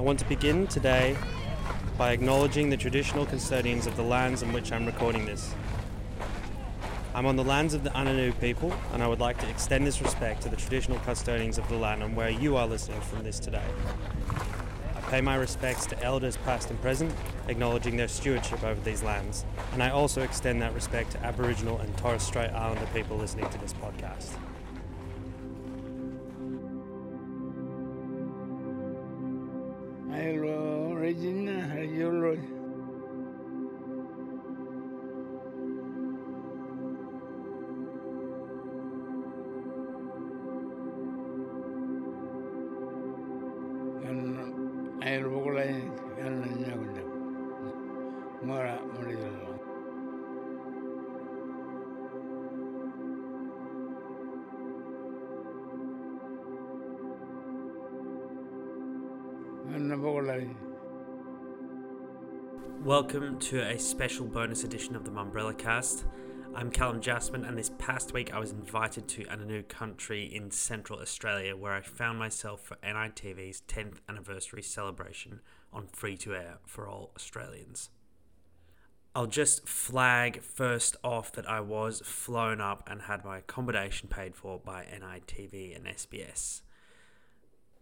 I want to begin today by acknowledging the traditional custodians of the lands on which I'm recording this. I'm on the lands of the Anangu people, and I would like to extend this respect to the traditional custodians of the land on where you are listening from this today. I pay my respects to elders past and present, acknowledging their stewardship over these lands, and I also extend that respect to Aboriginal and Torres Strait Islander people listening to this podcast. Welcome to a special bonus edition of the Mumbrella Cast. I'm Callum Jaspan, and this past week I was invited to Anangu country in Central Australia, where I found myself for NITV's 10th anniversary celebration on free to air for all Australians. I'll just flag first off that I was flown up and had my accommodation paid for by NITV and SBS.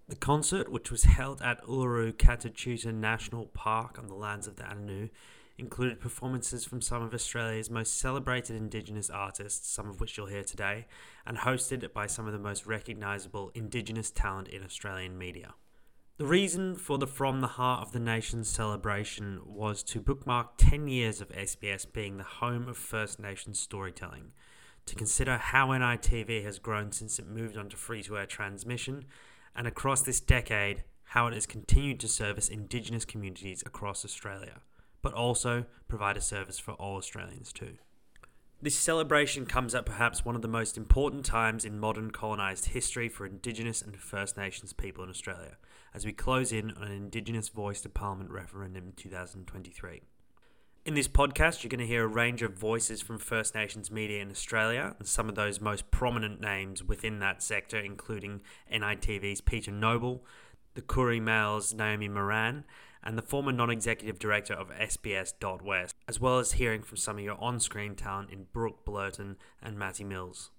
The concert, which was held at Uluru Kata Tjuta National Park on the lands of the Anangu, included performances from some of Australia's most celebrated Indigenous artists, some of which you'll hear today, and hosted by some of the most recognisable Indigenous talent in Australian media. The reason for the From the Heart of the Nation celebration was to bookmark 10 years of SBS being the home of First Nations storytelling, to consider how NITV has grown since it moved on to free to air transmission, and across this decade, how it has continued to service Indigenous communities across Australia, but also provide a service for all Australians too. This celebration comes at perhaps one of the most important times in modern colonised history for Indigenous and First Nations people in Australia, as we close in on an Indigenous Voice to Parliament referendum in 2023. In this podcast, you're going to hear a range of voices from First Nations media in Australia, and some of those most prominent names within that sector, including NITV's Peter Noble, the Koori Mail's Naomi Moran, and the former non executive director of SBS, Dot West, as well as hearing from some of your on screen talent in Brooke Blurton and Matty Mills.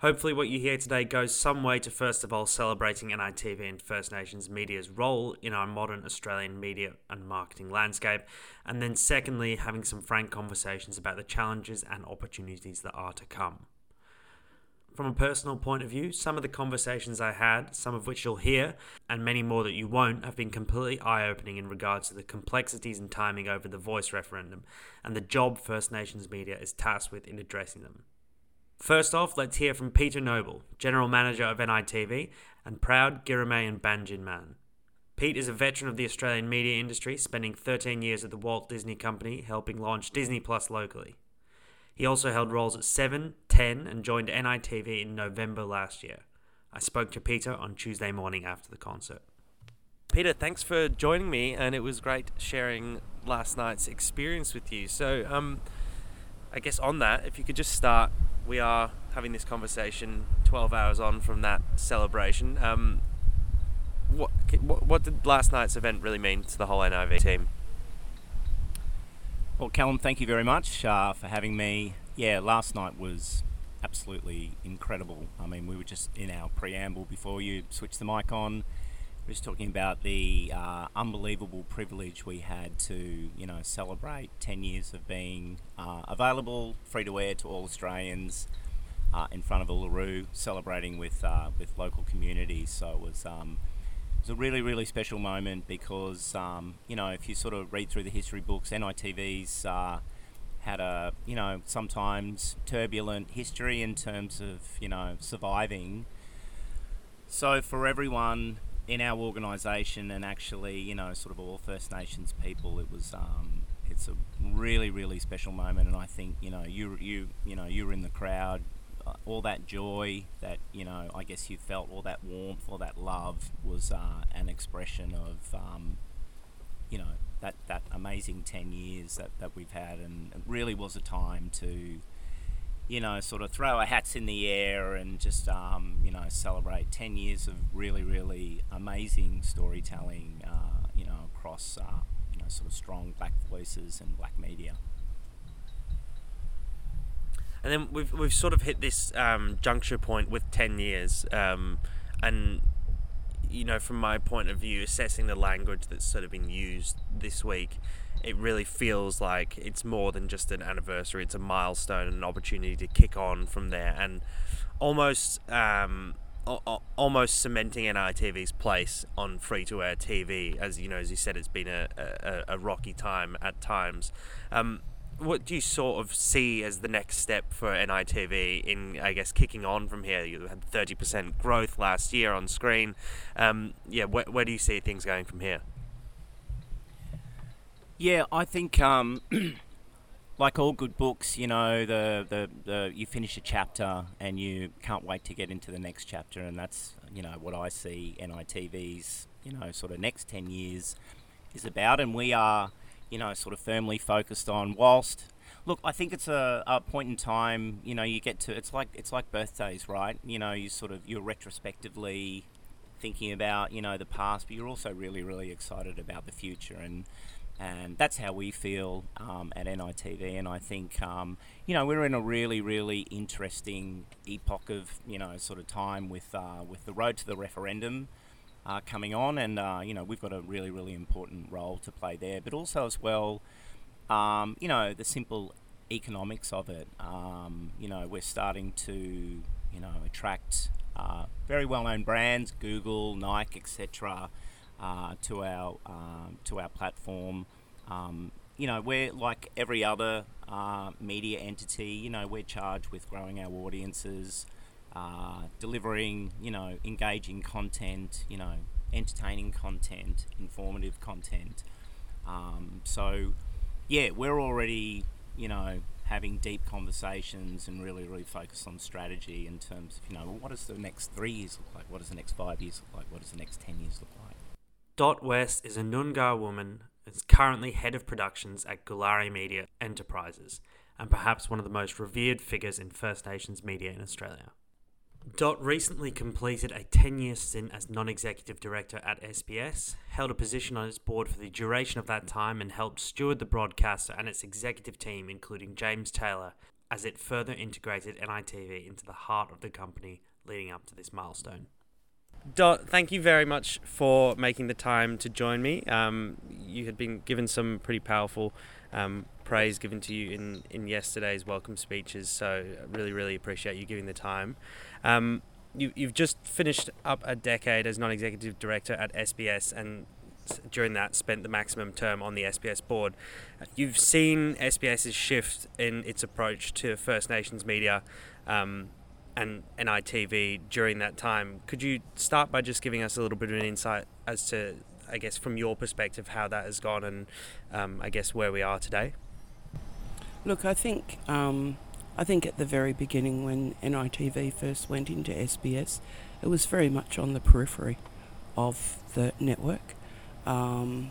Hopefully, what you hear today goes some way to first of all celebrating NITV and First Nations media's role in our modern Australian media and marketing landscape, and then secondly, having some frank conversations about the challenges and opportunities that are to come. From a personal point of view, some of the conversations I had, some of which you'll hear, and many more that you won't, have been completely eye opening in regards to the complexities and timing over the voice referendum and the job First Nations media is tasked with in addressing them. First off, let's hear from Peter Noble, General Manager of NITV and proud Girrama and Banjin man. Pete is a veteran of the Australian media industry, spending 13 years at the Walt Disney Company helping launch Disney Plus locally. He also held roles at 7, 10, and joined NITV in November last year. I spoke to Peter on Tuesday morning after the concert. Peter, thanks for joining me, and it was great sharing last night's experience with you. So, um, I guess on that, if you could just start, we are having this conversation 12 hours on from that celebration. Um, what, what what did last night's event really mean to the whole NIV team? Well, Callum, thank you very much uh, for having me. Yeah, last night was absolutely incredible. I mean, we were just in our preamble before you switched the mic on. Were just talking about the uh, unbelievable privilege we had to, you know, celebrate 10 years of being uh, available, free to air to all Australians uh, in front of Uluru, celebrating with uh, with local communities. So it was. Um, it was a really, really special moment because, um, you know, if you sort of read through the history books, NITV's uh, had a, you know, sometimes turbulent history in terms of, you know, surviving. So for everyone in our organisation and actually, you know, sort of all First Nations people, it was, um, it's a really, really special moment. And I think, you know, you, you, you know, you were in the crowd, uh, all that joy that you know I guess you felt all that warmth all that love was uh, an expression of um, you know that that amazing 10 years that, that we've had and it really was a time to you know sort of throw our hats in the air and just um, you know celebrate 10 years of really really amazing storytelling uh, you know, across uh, you know sort of strong black voices and black media. And then we've we've sort of hit this um, juncture point with ten years, um, and you know, from my point of view, assessing the language that's sort of been used this week, it really feels like it's more than just an anniversary. It's a milestone and an opportunity to kick on from there, and almost um, almost cementing NITV's place on free to air TV. As you know, as you said, it's been a, a, a rocky time at times. Um, what do you sort of see as the next step for NITV in, I guess, kicking on from here? You had 30% growth last year on screen. Um, yeah, where do you see things going from here? Yeah, I think, um, like all good books, you know, the, the, the you finish a chapter and you can't wait to get into the next chapter, and that's, you know, what I see NITV's, you know, sort of next 10 years is about, and we are you know, sort of firmly focused on. Whilst, look, I think it's a, a point in time. You know, you get to it's like it's like birthdays, right? You know, you sort of you're retrospectively thinking about you know the past, but you're also really really excited about the future and. And that's how we feel um, at NITV, and I think um, you know we're in a really, really interesting epoch of you know sort of time with uh, with the road to the referendum uh, coming on, and uh, you know we've got a really really important role to play there. But also as well, um, you know the simple economics of it. Um, you know we're starting to you know attract uh, very well known brands, Google, Nike, etc. Uh, to our um, to our platform. Um, you know, we're like every other uh, media entity. You know, we're charged with growing our audiences, uh, delivering, you know, engaging content, you know, entertaining content, informative content. Um, so, yeah, we're already, you know, having deep conversations and really, really focused on strategy in terms of, you know, what does the next three years look like? What does the next five years look like? What does the next 10 years look like? Dot West is a Noongar woman is currently head of productions at Goolarri Media Enterprises and perhaps one of the most revered figures in First Nations media in Australia. Dot recently completed a 10 year stint as non executive director at SBS, held a position on its board for the duration of that time, and helped steward the broadcaster and its executive team, including James Taylor, as it further integrated NITV into the heart of the company leading up to this milestone. Dot, thank you very much for making the time to join me. Um, you had been given some pretty powerful um, praise given to you in, in yesterday's welcome speeches. So I really, really appreciate you giving the time. Um, you, you've just finished up a decade as non-executive director at SBS and during that spent the maximum term on the SBS board. You've seen SBS's shift in its approach to First Nations media um, and NITV during that time. Could you start by just giving us a little bit of an insight as to, I guess, from your perspective, how that has gone and um, I guess where we are today? Look, I think um, I think at the very beginning when NITV first went into SBS, it was very much on the periphery of the network. Um,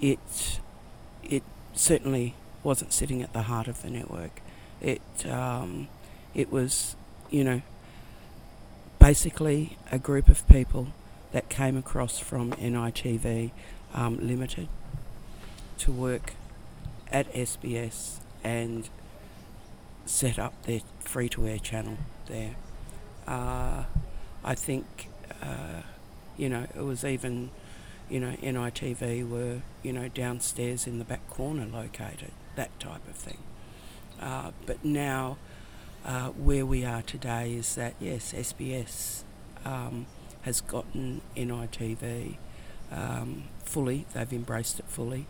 it it certainly wasn't sitting at the heart of the network. It um, it was, you know, basically a group of people that came across from NITV um, Limited to work at SBS and set up their free to air channel there. Uh, I think, uh, you know, it was even, you know, NITV were, you know, downstairs in the back corner located, that type of thing. Uh, but now, uh, where we are today is that, yes, SBS um, has gotten NITV um, fully, they've embraced it fully.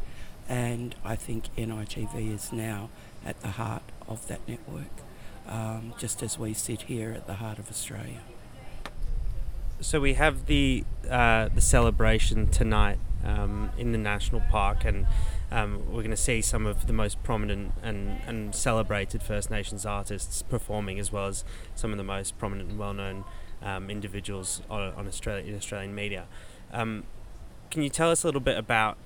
And I think NITV is now at the heart of that network, um, just as we sit here at the heart of Australia. So we have the uh, the celebration tonight um, in the national park, and um, we're going to see some of the most prominent and, and celebrated First Nations artists performing, as well as some of the most prominent and well known um, individuals on, on Australia in Australian media. Um, can you tell us a little bit about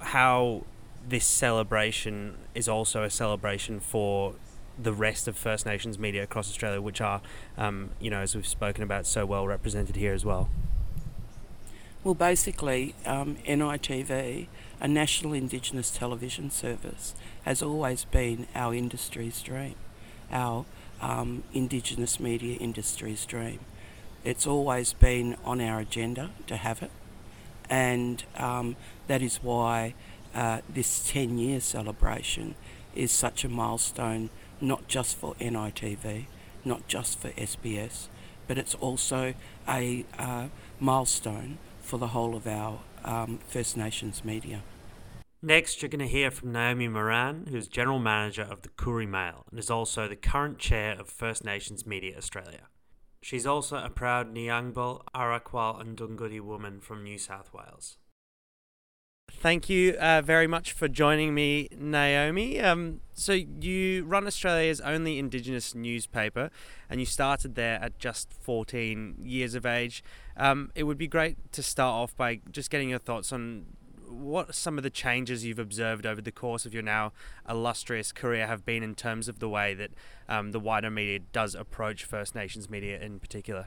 how this celebration is also a celebration for the rest of First Nations media across Australia, which are, um, you know, as we've spoken about, so well represented here as well. Well, basically, um, NITV, a national Indigenous television service, has always been our industry's dream, our um, Indigenous media industry's dream. It's always been on our agenda to have it, and um, that is why uh, this 10 year celebration is such a milestone, not just for NITV, not just for SBS, but it's also a uh, milestone for the whole of our um, First Nations media. Next, you're going to hear from Naomi Moran, who's General Manager of the Koori Mail and is also the current Chair of First Nations Media Australia. She's also a proud Nyiangbal, Arakwal, and Dunghutti woman from New South Wales. Thank you uh, very much for joining me, Naomi. Um, so, you run Australia's only Indigenous newspaper, and you started there at just 14 years of age. Um, it would be great to start off by just getting your thoughts on what some of the changes you've observed over the course of your now illustrious career have been in terms of the way that um, the wider media does approach First Nations media in particular.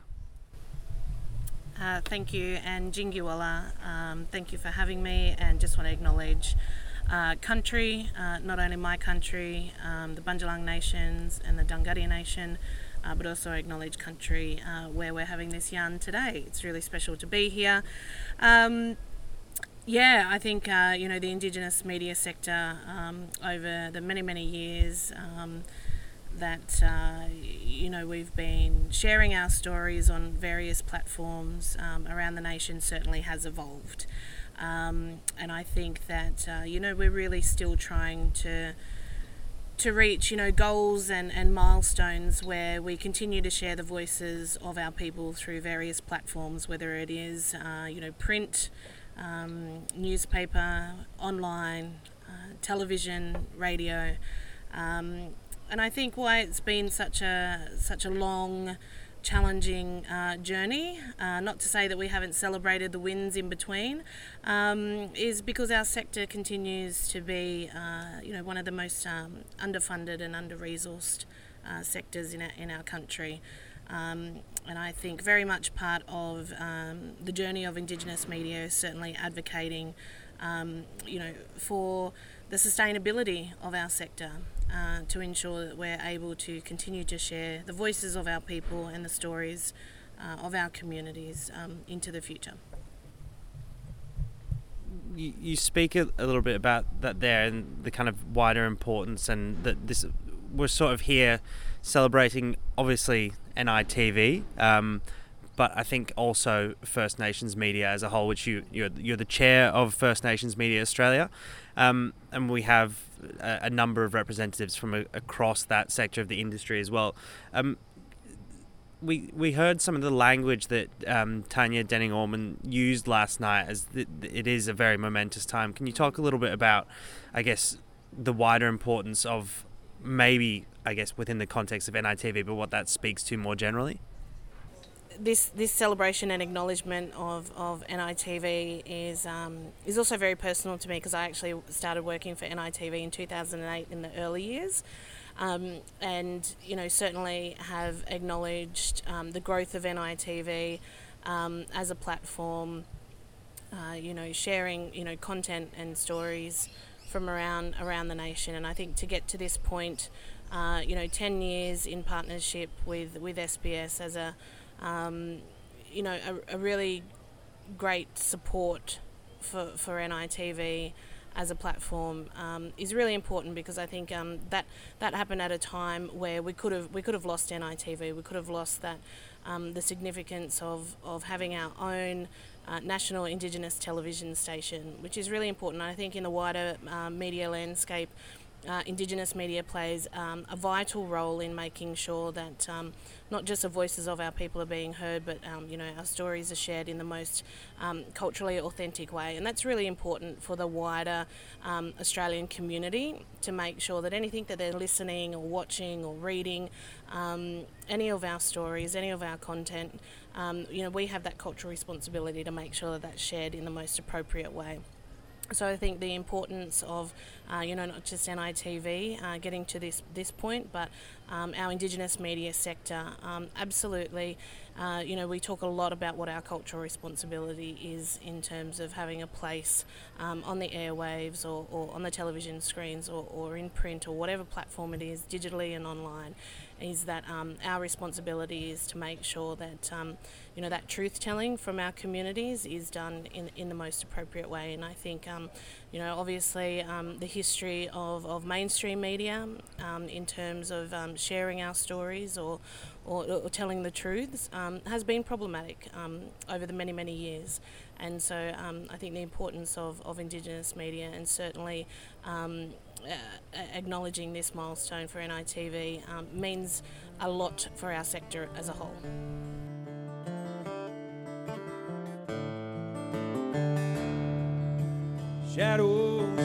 Uh, thank you, and Jingiwala, um, thank you for having me, and just want to acknowledge uh, country, uh, not only my country, um, the Bundjalung Nations and the Dunghutti Nation, uh, but also acknowledge country uh, where we're having this yarn today. It's really special to be here. Um, yeah, I think uh, you know the Indigenous media sector um, over the many many years um, that uh, you know we've been sharing our stories on various platforms um, around the nation certainly has evolved, um, and I think that uh, you know we're really still trying to to reach you know goals and, and milestones where we continue to share the voices of our people through various platforms whether it is uh, you know print um, newspaper online uh, television radio. Um, and I think why it's been such a such a long challenging uh, journey. Uh, not to say that we haven't celebrated the wins in between, um, is because our sector continues to be, uh, you know, one of the most um, underfunded and under-resourced uh, sectors in our, in our country. Um, and I think very much part of um, the journey of Indigenous media is certainly advocating, um, you know, for the sustainability of our sector uh, to ensure that we're able to continue to share the voices of our people and the stories uh, of our communities um, into the future. You, speak a, a, little bit about that there and the kind of wider importance, and that this we're sort of here celebrating obviously NITV. Um, but I think also First Nations media as a whole, which you you're, you're the chair of First Nations Media Australia, um, and we have a, a, number of representatives from a, across that sector of the industry as well. Um, we we heard some of the language that um, Tanya Denning Orman used last night as the, it is a very momentous time. Can you talk a little bit about, I guess, the wider importance of maybe I guess within the context of NITV, but what that speaks to more generally? This this celebration and acknowledgement of, of NITV is um, is also very personal to me because I actually started working for NITV in 2008 in the early years. Um, and you know certainly have acknowledged um, the growth of NITV um, as a platform. Uh, you know, sharing you know content and stories from around around the nation, and I think to get to this point, uh, you know, ten years in partnership with with SBS as a um, you know, a, a, really great support for, for NITV as a platform um, is really important because I think um, that that happened at a time where we could have we could have lost NITV, we could have lost that um, the significance of, of having our own uh, national Indigenous television station, which is really important. I think in the wider uh, media landscape, uh, Indigenous media plays um, a vital role in making sure that um, not just the voices of our people are being heard, but um, you know our stories are shared in the most um, culturally authentic way, and that's really important for the wider um, Australian community to make sure that anything that they're listening or watching or reading, um, any of our stories, any of our content, you know we have that cultural responsibility to make sure that that's shared in the most appropriate way. So I think the importance of, uh, you know, not just NITV uh, getting to this this point, but um, our Indigenous media sector, um, absolutely. Uh, you know, we talk a lot about what our cultural responsibility is in terms of having a place um, on the airwaves or, or, on the television screens or, or in print or whatever platform it is, digitally and online is that um, our responsibility is to make sure that um, you know that truth telling from our communities is done in, in the most appropriate way. And I think um, you know obviously um, the history of, of mainstream media um, in terms of um, sharing our stories or or, or telling the truths has been problematic over the many many years. And so I think the importance of, of Indigenous media and certainly acknowledging this milestone for NITV um, means a lot for our sector as a whole. Shadows.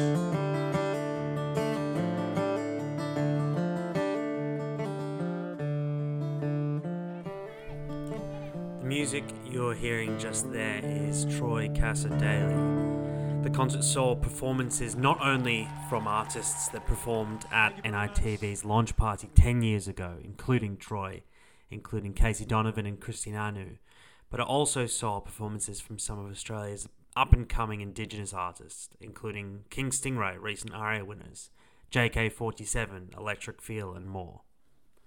The music you're hearing just there is Troy Cassar-Daley the concert saw performances not only from artists that performed at NITV's launch party 10 years ago, including Troy, including Casey Donovan and Christine Anu, but it also saw performances from some of Australia's up and coming Indigenous artists, including King Stingray, recent ARIA winners, JK47, Electric Fields, and more.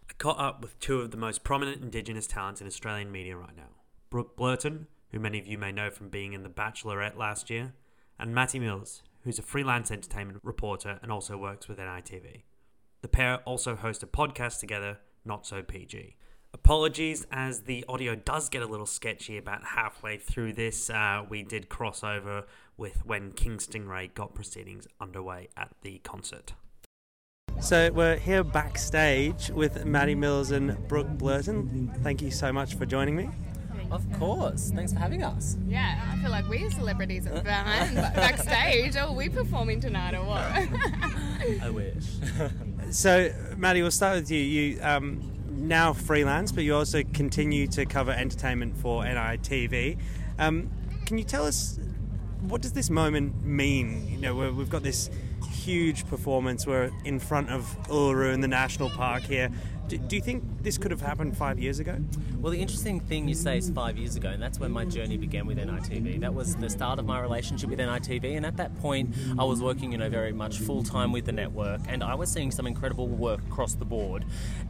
I caught up with two of the most prominent Indigenous talents in Australian media right now Brooke Blurton, who many of you may know from being in The Bachelorette last year, and Matty Mills, who's a freelance entertainment reporter and also works with NITV. The pair also host a podcast together, Not So PG. Apologies as the audio does get a little sketchy about halfway through this. Uh, we did cross over with when King Stingray got proceedings underway at the concert. So we're here backstage with Matty Mills and Brooke Blurton. Thank you so much for joining me. Of course. Thanks for having us. Yeah, I feel like we're celebrities at the behind backstage. Oh, we performing tonight or what? I wish. so, Matty, we'll start with you. You um, now freelance, but you also continue to cover entertainment for NITV. Um, can you tell us what does this moment mean? You know, we've got this huge performance. We're in front of Uluru in the national park here. Do, do, you think this could have happened five years ago? Well, the interesting thing you say is five years ago, and that's when my journey began with NITV. That was the start of my relationship with NITV, and at that point, I was working, you know, very much full time with the network, and I was seeing some incredible work across the board.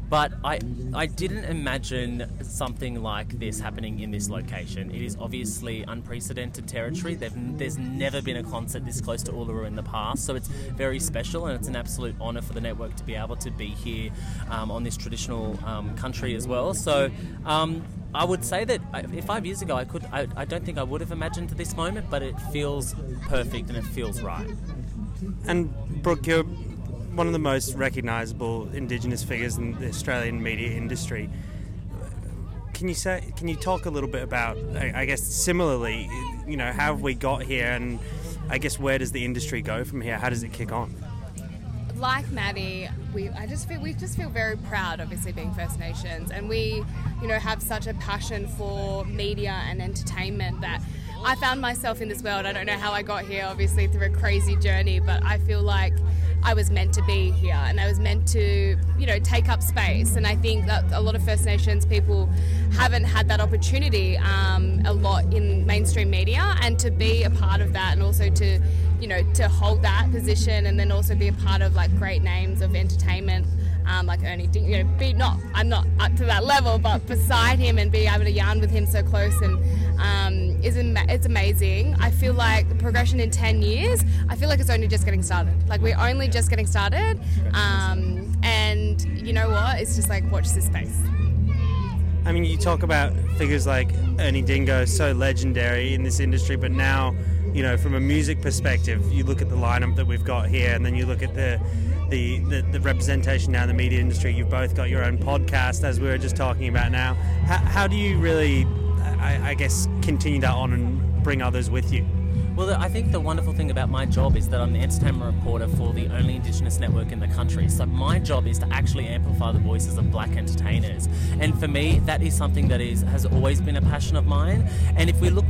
But I, I didn't imagine something like this happening in this location. It is obviously unprecedented territory. there's never been a concert this close to Uluru in the past, so it's very special, and it's an absolute honour for the network to be able to be here um, on this traditional um, country as well. So um, I would say that five years ago, I could. I, I don't think I would have imagined this moment, but it feels perfect and it feels right. And Brooke, you're one of the most recognisable Indigenous figures in the Australian media industry. Can you say? Can you talk a little bit about? I guess similarly, you know, how have we got here, and I guess where does the industry go from here? How does it kick on? Like Matty, we I just feel we just feel very proud, obviously being First Nations, and we, you know, have such a passion for media and entertainment that I found myself in this world. I don't know how I got here, obviously through a crazy journey, but I feel like I was meant to be here and I was meant to, you know, take up space. And I think that a lot of First Nations people haven't had that opportunity um, a lot in mainstream media, and to be a part of that, and also to you know, to hold that position and then also be a part of like great names of entertainment. Um, like Ernie, you know, be not I'm not up to that level, but beside him and be able to yarn with him so close and um, is it's amazing. I feel like the progression in ten years, I feel like it's only just getting started. Like we're only just getting started, um, and you know what? It's just like watch this space. I mean, you talk about figures like Ernie Dingo, so legendary in this industry, but now you know, from a music perspective, you look at the lineup that we've got here, and then you look at the the, the, the representation now in the media industry. You've both got your own podcast, as we were just talking about now. How, how do you really, I, I guess, continue that on and bring others with you? Well, I think the wonderful thing about my job is that I'm the entertainment reporter for the only Indigenous network in the country. So my job is to actually amplify the voices of black entertainers. And for me, that is something that is has always been a passion of mine. And if we look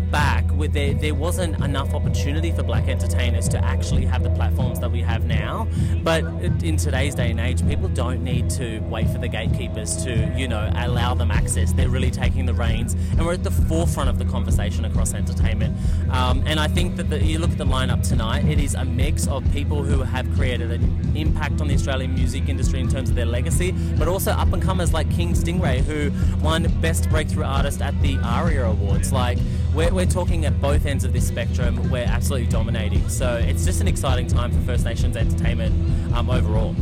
there, there wasn't enough opportunity for black entertainers to actually have the platforms that we have now. But in today's day and age, people don't need to wait for the gatekeepers to, you know, allow them access. They're really taking the reins, and we're at the forefront of the conversation across entertainment. Um, and I think that the, you look at the lineup tonight, it is a mix of people who have created an impact on the Australian music industry in terms of their legacy, but also up and comers like King Stingray, who won Best Breakthrough Artist at the ARIA Awards. Like, we're, we're talking at both ends of this spectrum, we're absolutely dominating. So it's just an exciting time for First Nations entertainment um, overall.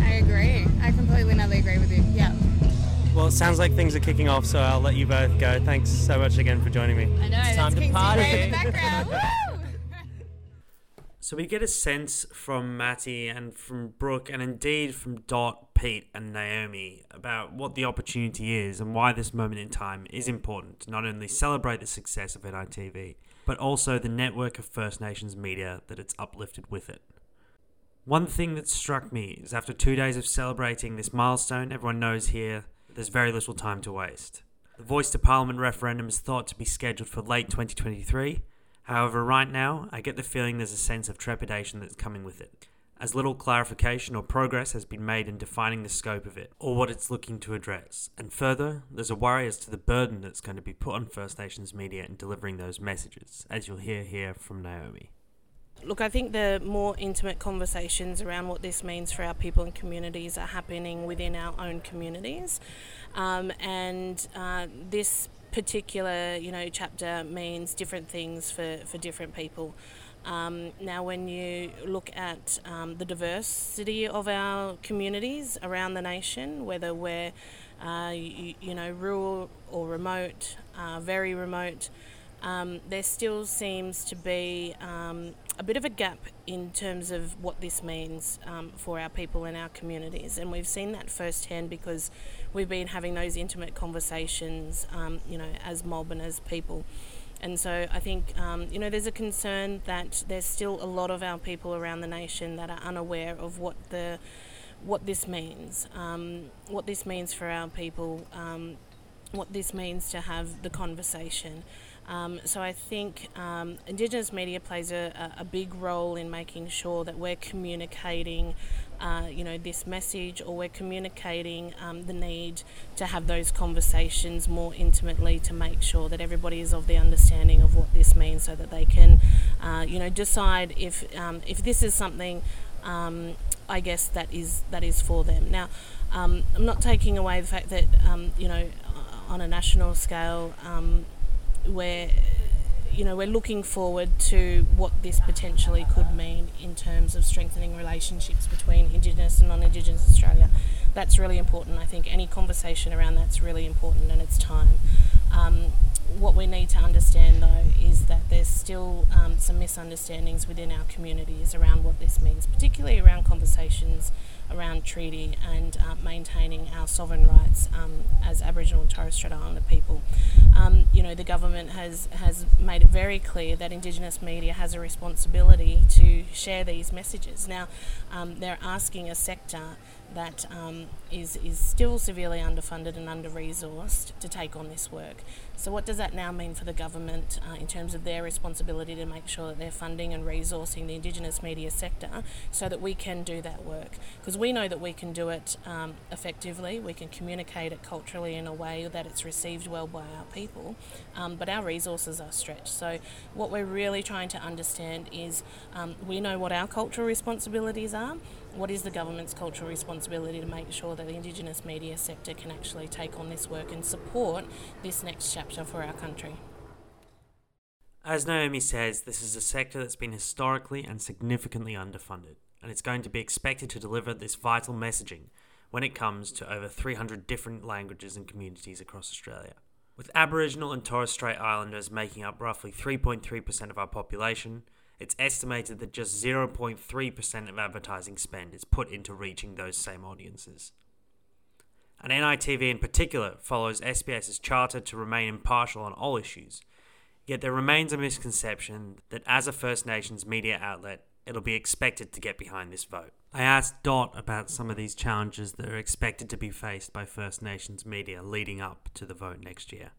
I agree. I completely and agree with you. Yeah. Well, it sounds like things are kicking off, so I'll let you both go. Thanks so much again for joining me. I know. It's time to King party. So we get a sense from Matty and from Brooke and indeed from Dot, Pete, and Naomi about what the opportunity is and why this moment in time is important to not only celebrate the success of NITV, but also the network of First Nations media that it's uplifted with it. One thing that struck me is after two days of celebrating this milestone, everyone knows here there's very little time to waste. The Voice to Parliament referendum is thought to be scheduled for late 2023. However, right now, I get the feeling there's a sense of trepidation that's coming with it, as little clarification or progress has been made in defining the scope of it or what it's looking to address. And further, there's a worry as to the burden that's going to be put on First Nations media in delivering those messages, as you'll hear here from Naomi. Look, I think the more intimate conversations around what this means for our people and communities are happening within our own communities. Um, and uh, this particular, you know, chapter means different things for, for different people. Um, now, when you look at um, the diversity of our communities around the nation, whether we're, uh, you, you know, rural or remote, uh, very remote, um, there still seems to be um, a bit of a gap in terms of what this means um, for our people and our communities. And we've seen that firsthand because we've been having those intimate conversations, um, you know, as mob as people. And so I think, um, you know, there's a concern that there's still a lot of our people around the nation that are unaware of what the what this means, um, what this means for our people, um, what this means to have the conversation. Um, so I think um, Indigenous media plays a, a, big role in making sure that we're communicating, uh, you know, this message, or we're communicating um, the need to have those conversations more intimately to make sure that everybody is of the understanding of what this means, so that they can, uh, you know, decide if um, if this is something. Um, I guess that is that is for them. Now, um, I'm not taking away the fact that you know, on a national scale, we're you know we're looking forward to what this potentially could mean in terms of strengthening relationships between Indigenous and non-Indigenous Australia. That's really important. I think any conversation around that's really important, and it's time. Um, what we need to understand though is that there's still um, some misunderstandings within our communities around what this means, particularly around conversations around treaty and uh, maintaining our sovereign rights um, as Aboriginal and Torres Strait Islander people. Um, you know, the government has, has made it very clear that Indigenous media has a responsibility to share these messages. Now, um, they're asking a sector that um, is is still severely underfunded and under resourced to take on this work. So, what does that now mean for the government uh, in terms of their responsibility to make sure that they're funding and resourcing the Indigenous media sector so that we can do that work? Because we know that we can do it um, effectively, we can communicate it culturally in a way that it's received well by our people, um, but our resources are stretched. So, what we're really trying to understand is um, we know what our cultural responsibilities are what is the government's cultural responsibility to make sure that the Indigenous media sector can actually take on this work and support this next chapter for our country? As Naomi says, this is a sector that's been historically and significantly underfunded, and it's going to be expected to deliver this vital messaging when it comes to over 300 different languages and communities across Australia. With Aboriginal and Torres Strait Islanders making up roughly 3.3% of our population, it's estimated that just 0.3% of advertising spend is put into reaching those same audiences. And NITV in particular follows SBS's charter to remain impartial on all issues, yet there remains a misconception that as a First Nations media outlet, it'll be expected to get behind this vote. I asked Dot about some of these challenges that are expected to be faced by First Nations media leading up to the vote next year.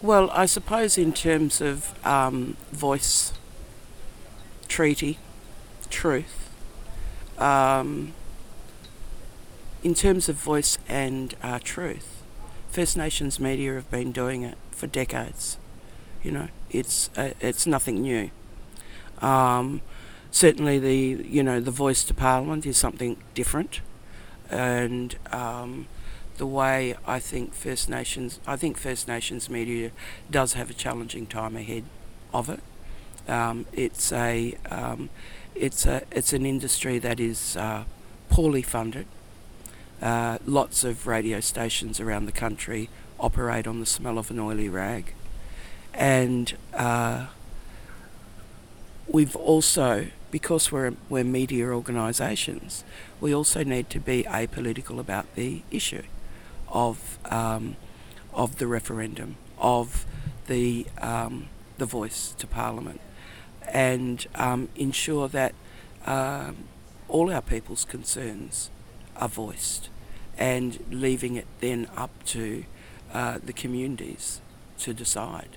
Well, I suppose in terms of um, voice, treaty, truth, um, in terms of voice and uh, truth, First Nations media have been doing it for decades. You know, it's uh, it's nothing new. Um, certainly, the you know the voice to Parliament is something different, and um, the way I think First Nations, I think First Nations media does have a challenging time ahead of it. Um, it's a um, it's a it's an industry that is uh, poorly funded. Uh, lots of radio stations around the country operate on the smell of an oily rag, and uh, we've also because we're we're media organisations, we also need to be apolitical about the issue of um, of the referendum, of the um, the voice to Parliament, and um, ensure that um, all our people's concerns are voiced, and leaving it then up to uh, the communities to decide.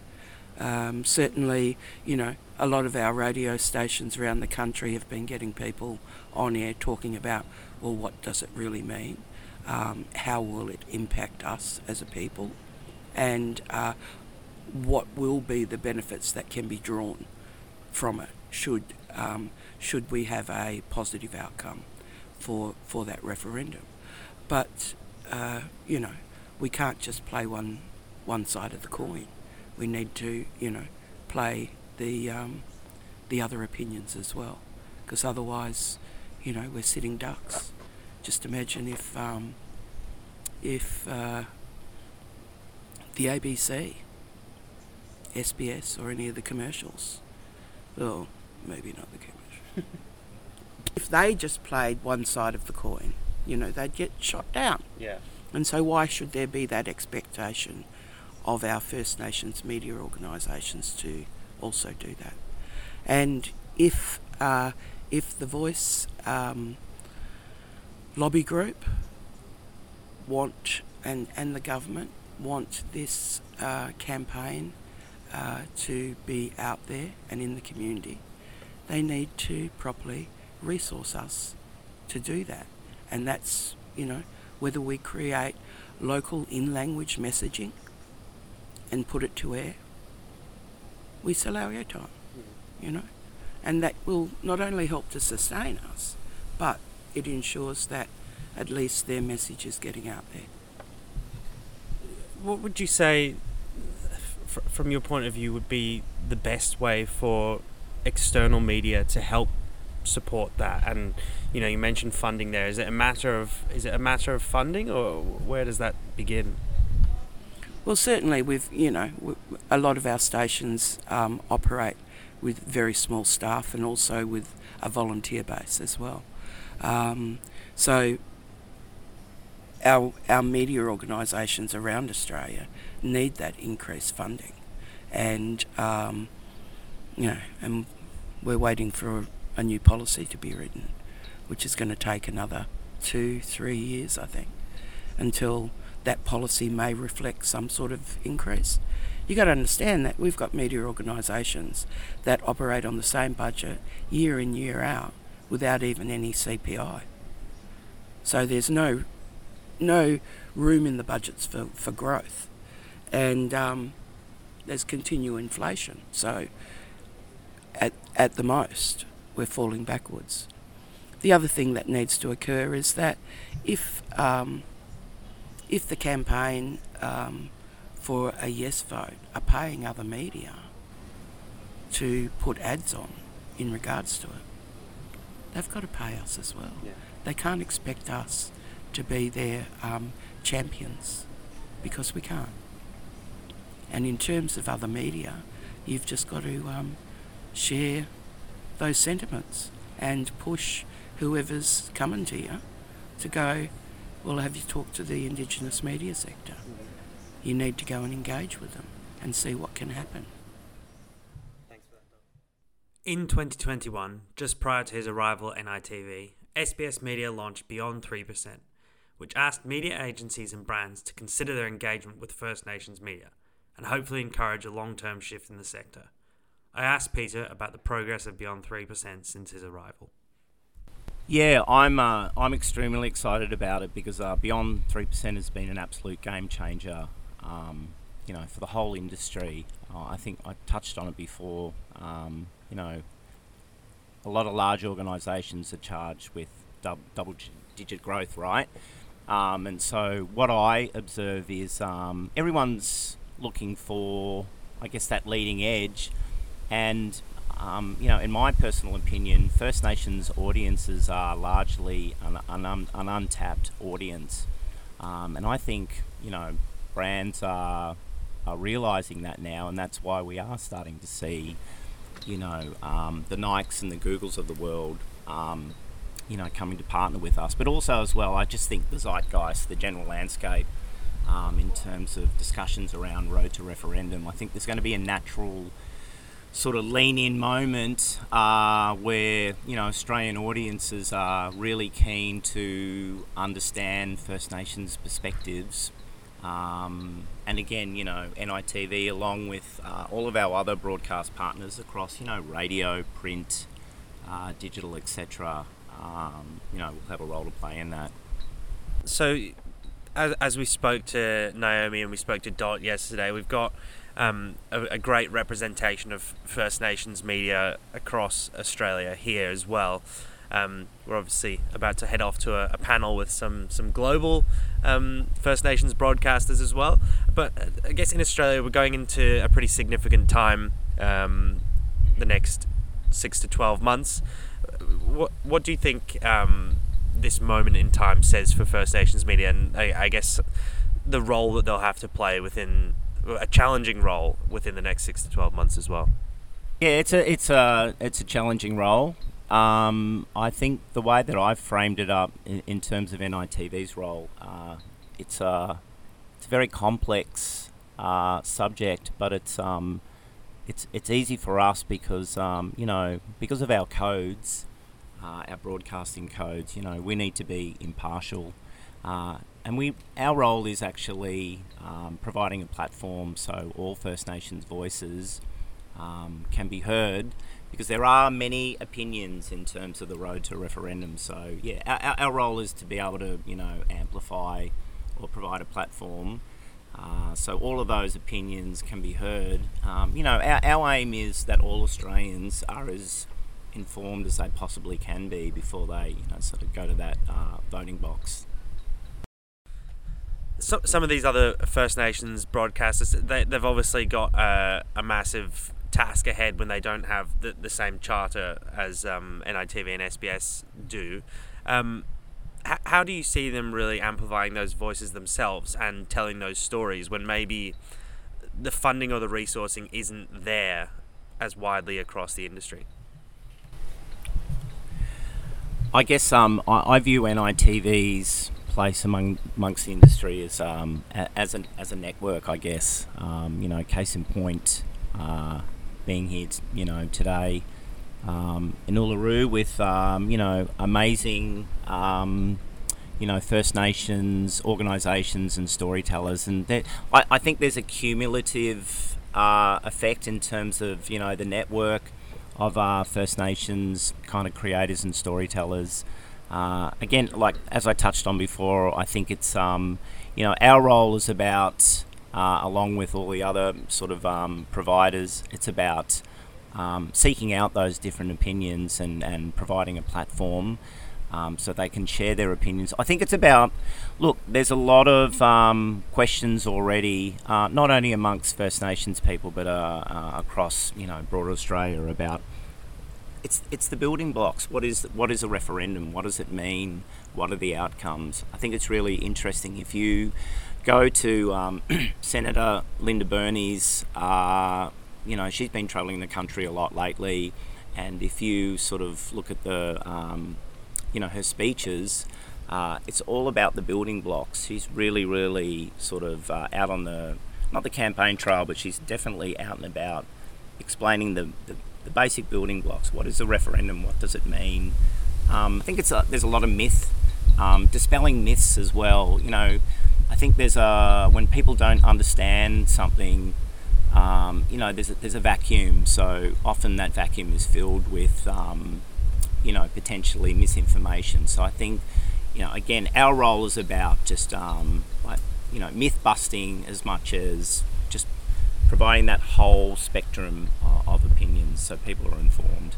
Um, certainly, you know, a lot of our radio stations around the country have been getting people on air talking about, well, what does it really mean? Um, how will it impact us as a people? And uh, what will be the benefits that can be drawn from it should, um, should we have a positive outcome for, for that referendum? But, uh, you know, we can't just play one, one side of the coin we need to, you know, play the um, the other opinions as well, because otherwise, you know, we're sitting ducks. Just imagine if um, if uh, the ABC, SBS, or any of the commercials, well, maybe not the commercial. if they just played one side of the coin, you know, they'd get shot down. Yeah. And so, why should there be that expectation of our First Nations media organisations to also do that. And if uh, if the Voice um, lobby group want and and the government want this uh, campaign uh, to be out there and in the community, they need to properly resource us to do that. And that's you know whether we create local in language messaging and put it to air, we sell our airtime, you know. And that will not only help to sustain us, but it ensures that at least their message is getting out there. What would you say, from your point of view, would be the best way for external media to help support that? And you know, you mentioned funding there. Is it a matter of is it a matter of funding, or where does that begin? Well, certainly we've, you know, a lot of our stations um, operate with very small staff and also with a volunteer base as well. Um, so our, our media organisations around Australia need that increased funding. And, um, you know, and we're waiting for a, new policy to be written, which is going to take another two, three years, I think, until that policy may reflect some sort of increase. You've got to understand that we've got media organisations that operate on the same budget year in, year out without even any CPI. So there's no no room in the budgets for, for growth. And um, there's continual inflation. So at, at the most, we're falling backwards. The other thing that needs to occur is that if um, if the campaign um, for a yes vote are paying other media to put ads on in regards to it, they've got to pay us as well. Yeah. They can't expect us to be their um, champions because we can't. And in terms of other media, you've just got to um, share those sentiments and push whoever's coming to you to go, well, have you talked to the Indigenous media sector? You need to go and engage with them and see what can happen. In 2021, just prior to his arrival at NITV, SBS Media launched Beyond 3%, which asked media agencies and brands to consider their engagement with First Nations media, and hopefully encourage a long term shift in the sector. I asked Peter about the progress of Beyond 3% since his arrival. Yeah, I'm uh, I'm extremely excited about it because uh, Beyond Three Percent has been an absolute game changer. Um, you know, for the whole industry. Uh, I think I touched on it before. Um, you know, a lot of large organisations are charged with dub- double-digit growth, right? Um, and so what I observe is um, everyone's looking for, I guess, that leading edge, and um, you know, in my personal opinion, First Nations audiences are largely an, an, an untapped audience. Um, and I think, you know, brands are, are realizing that now, and that's why we are starting to see, you know, um, the Nikes and the Googles of the world, um, you know, coming to partner with us. But also, as well, I just think the zeitgeist, the general landscape, um, in terms of discussions around road to referendum, I think there's going to be a natural sort of lean in moment uh, where you know Australian audiences are really keen to understand First Nations perspectives. Um, and again, you know, NITV, along with uh, all of our other broadcast partners across, you know, radio, print, uh, digital, etc., um, you know, will have a role to play in that. So, as, as we spoke to Naomi and we spoke to Dot yesterday, we've got um, a, a, great representation of First Nations media across Australia here as well. Um, we're obviously about to head off to a, a panel with some some global um, First Nations broadcasters as well. But uh, I guess in Australia we're going into a pretty significant time um, the next six to twelve months. What what do you think um, this moment in time says for First Nations media, and I, I guess the role that they'll have to play within a challenging role within the next six to twelve months as well. Yeah, it's a it's a it's a challenging role. Um, I think the way that I've framed it up in, in terms of NITV's role, uh, it's a it's a very complex uh, subject, but it's um, it's it's easy for us because um, you know because of our codes, uh, our broadcasting codes. You know, we need to be impartial. Uh, and we our role is actually um, providing a platform so all First Nations voices um, can be heard because there are many opinions in terms of the road to referendum. So yeah, our, our role is to be able to you know amplify or provide a platform. Uh, so all of those opinions can be heard. Um, you know, our, our aim is that all Australians are as informed as they possibly can be before they, you know, sort of go to that uh, voting box so, some of these other First Nations broadcasters, they, they've obviously got uh, a massive task ahead when they don't have the, the same charter as um, NITV and SBS do. Um, h- how do you see them really amplifying those voices themselves and telling those stories when maybe the funding or the resourcing isn't there as widely across the industry? I guess um, I, I view NITV's place among amongst the industry as um, as a as a network, I guess. Um, you know, case in point, uh, being here, t- you know, today um, in Uluru with um, you know amazing. Um, you know, First Nations organisations and storytellers, and I, I think there's a cumulative uh, effect in terms of you know the network of uh, First Nations kind of creators and storytellers. Uh, again, like as I touched on before, I think it's um, you know our role is about uh, along with all the other sort of um, providers, it's about um, seeking out those different opinions and, and providing a platform um, so they can share their opinions. I think it's about look. There's a lot of um, questions already, uh, not only amongst First Nations people, but uh, uh, across you know broader Australia about it's it's the building blocks. What is what is a referendum? What does it mean? What are the outcomes? I think it's really interesting if you go to um, Senator Linda Burney's. Uh, you know, she's been travelling the country a lot lately, and if you sort of look at the, um, you know, her speeches, uh, it's all about the building blocks. She's really, really sort of uh, out on the, not the campaign trail, but she's definitely out and about explaining the, the the basic building blocks. What is a referendum? What does it mean? Um, I think it's a, there's a lot of myth, um, dispelling myths as well. You know, I think there's a when people don't understand something, um, you know, there's a, there's a vacuum. So often that vacuum is filled with, um, you know, potentially misinformation. So I think, you know, again, our role is about just um, like you know myth busting as much as just providing that whole spectrum of, of opinions so people are informed.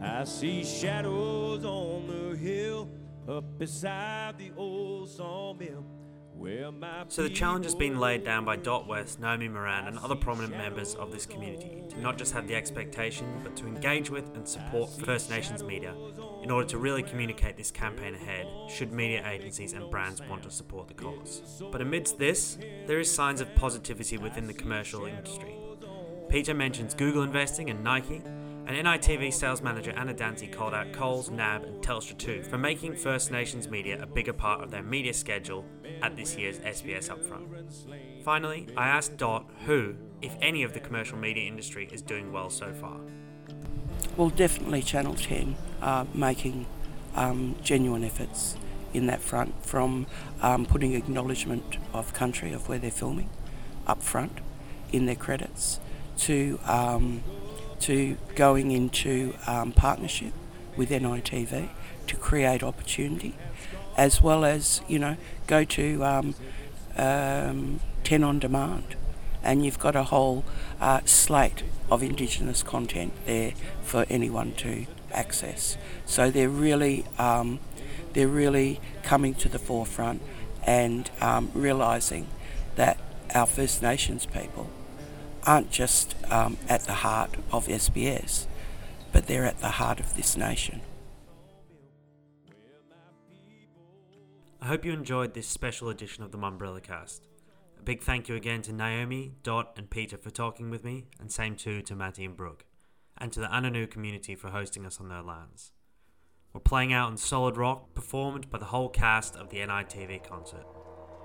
I see shadows on the hill up beside the old So the challenge has been laid down by Dot West, Naomi Moran, and other prominent members of this community to not just have the expectation, but to engage with and support First Nations media in order to really communicate this campaign ahead, should media agencies and brands want to support the cause. But amidst this, there is signs of positivity within the commercial industry. Peter mentions Google investing and Nike, and NITV sales manager Anna Dancy called out Coles, NAB, and Telstra too for making First Nations media a bigger part of their media schedule at this year's SBS Upfront. Finally, I asked Dot who, if any of the commercial media industry, is doing well so far. Well, definitely Channel 10 are making um, genuine efforts in that front from um, putting acknowledgement of country of where they're filming up front in their credits to um, to going into um, partnership with NITV to create opportunity, as well as you know go to um, um, 10 on demand, and you've got a whole uh, slate of Indigenous content there for anyone to access. So they're really um, they're really coming to the forefront and um, realising that our First Nations people aren't just um, at the heart of SBS, but they're at the heart of this nation. I hope you enjoyed this special edition of the Mumbrella Cast. A big thank you again to Naomi, Dot, and Peter for talking with me, and same too to Matty and Brooke, and to the Anangu community for hosting us on their lands. We're playing out in solid rock, performed by the whole cast of the NITV concert.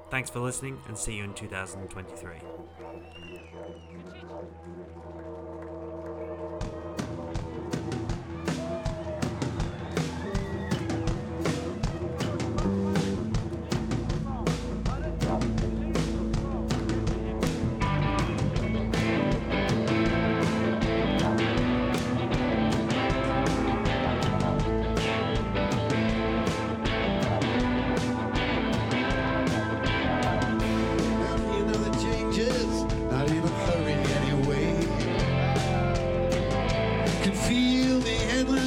Thanks for listening, and see you in 2023. Feel the endlessness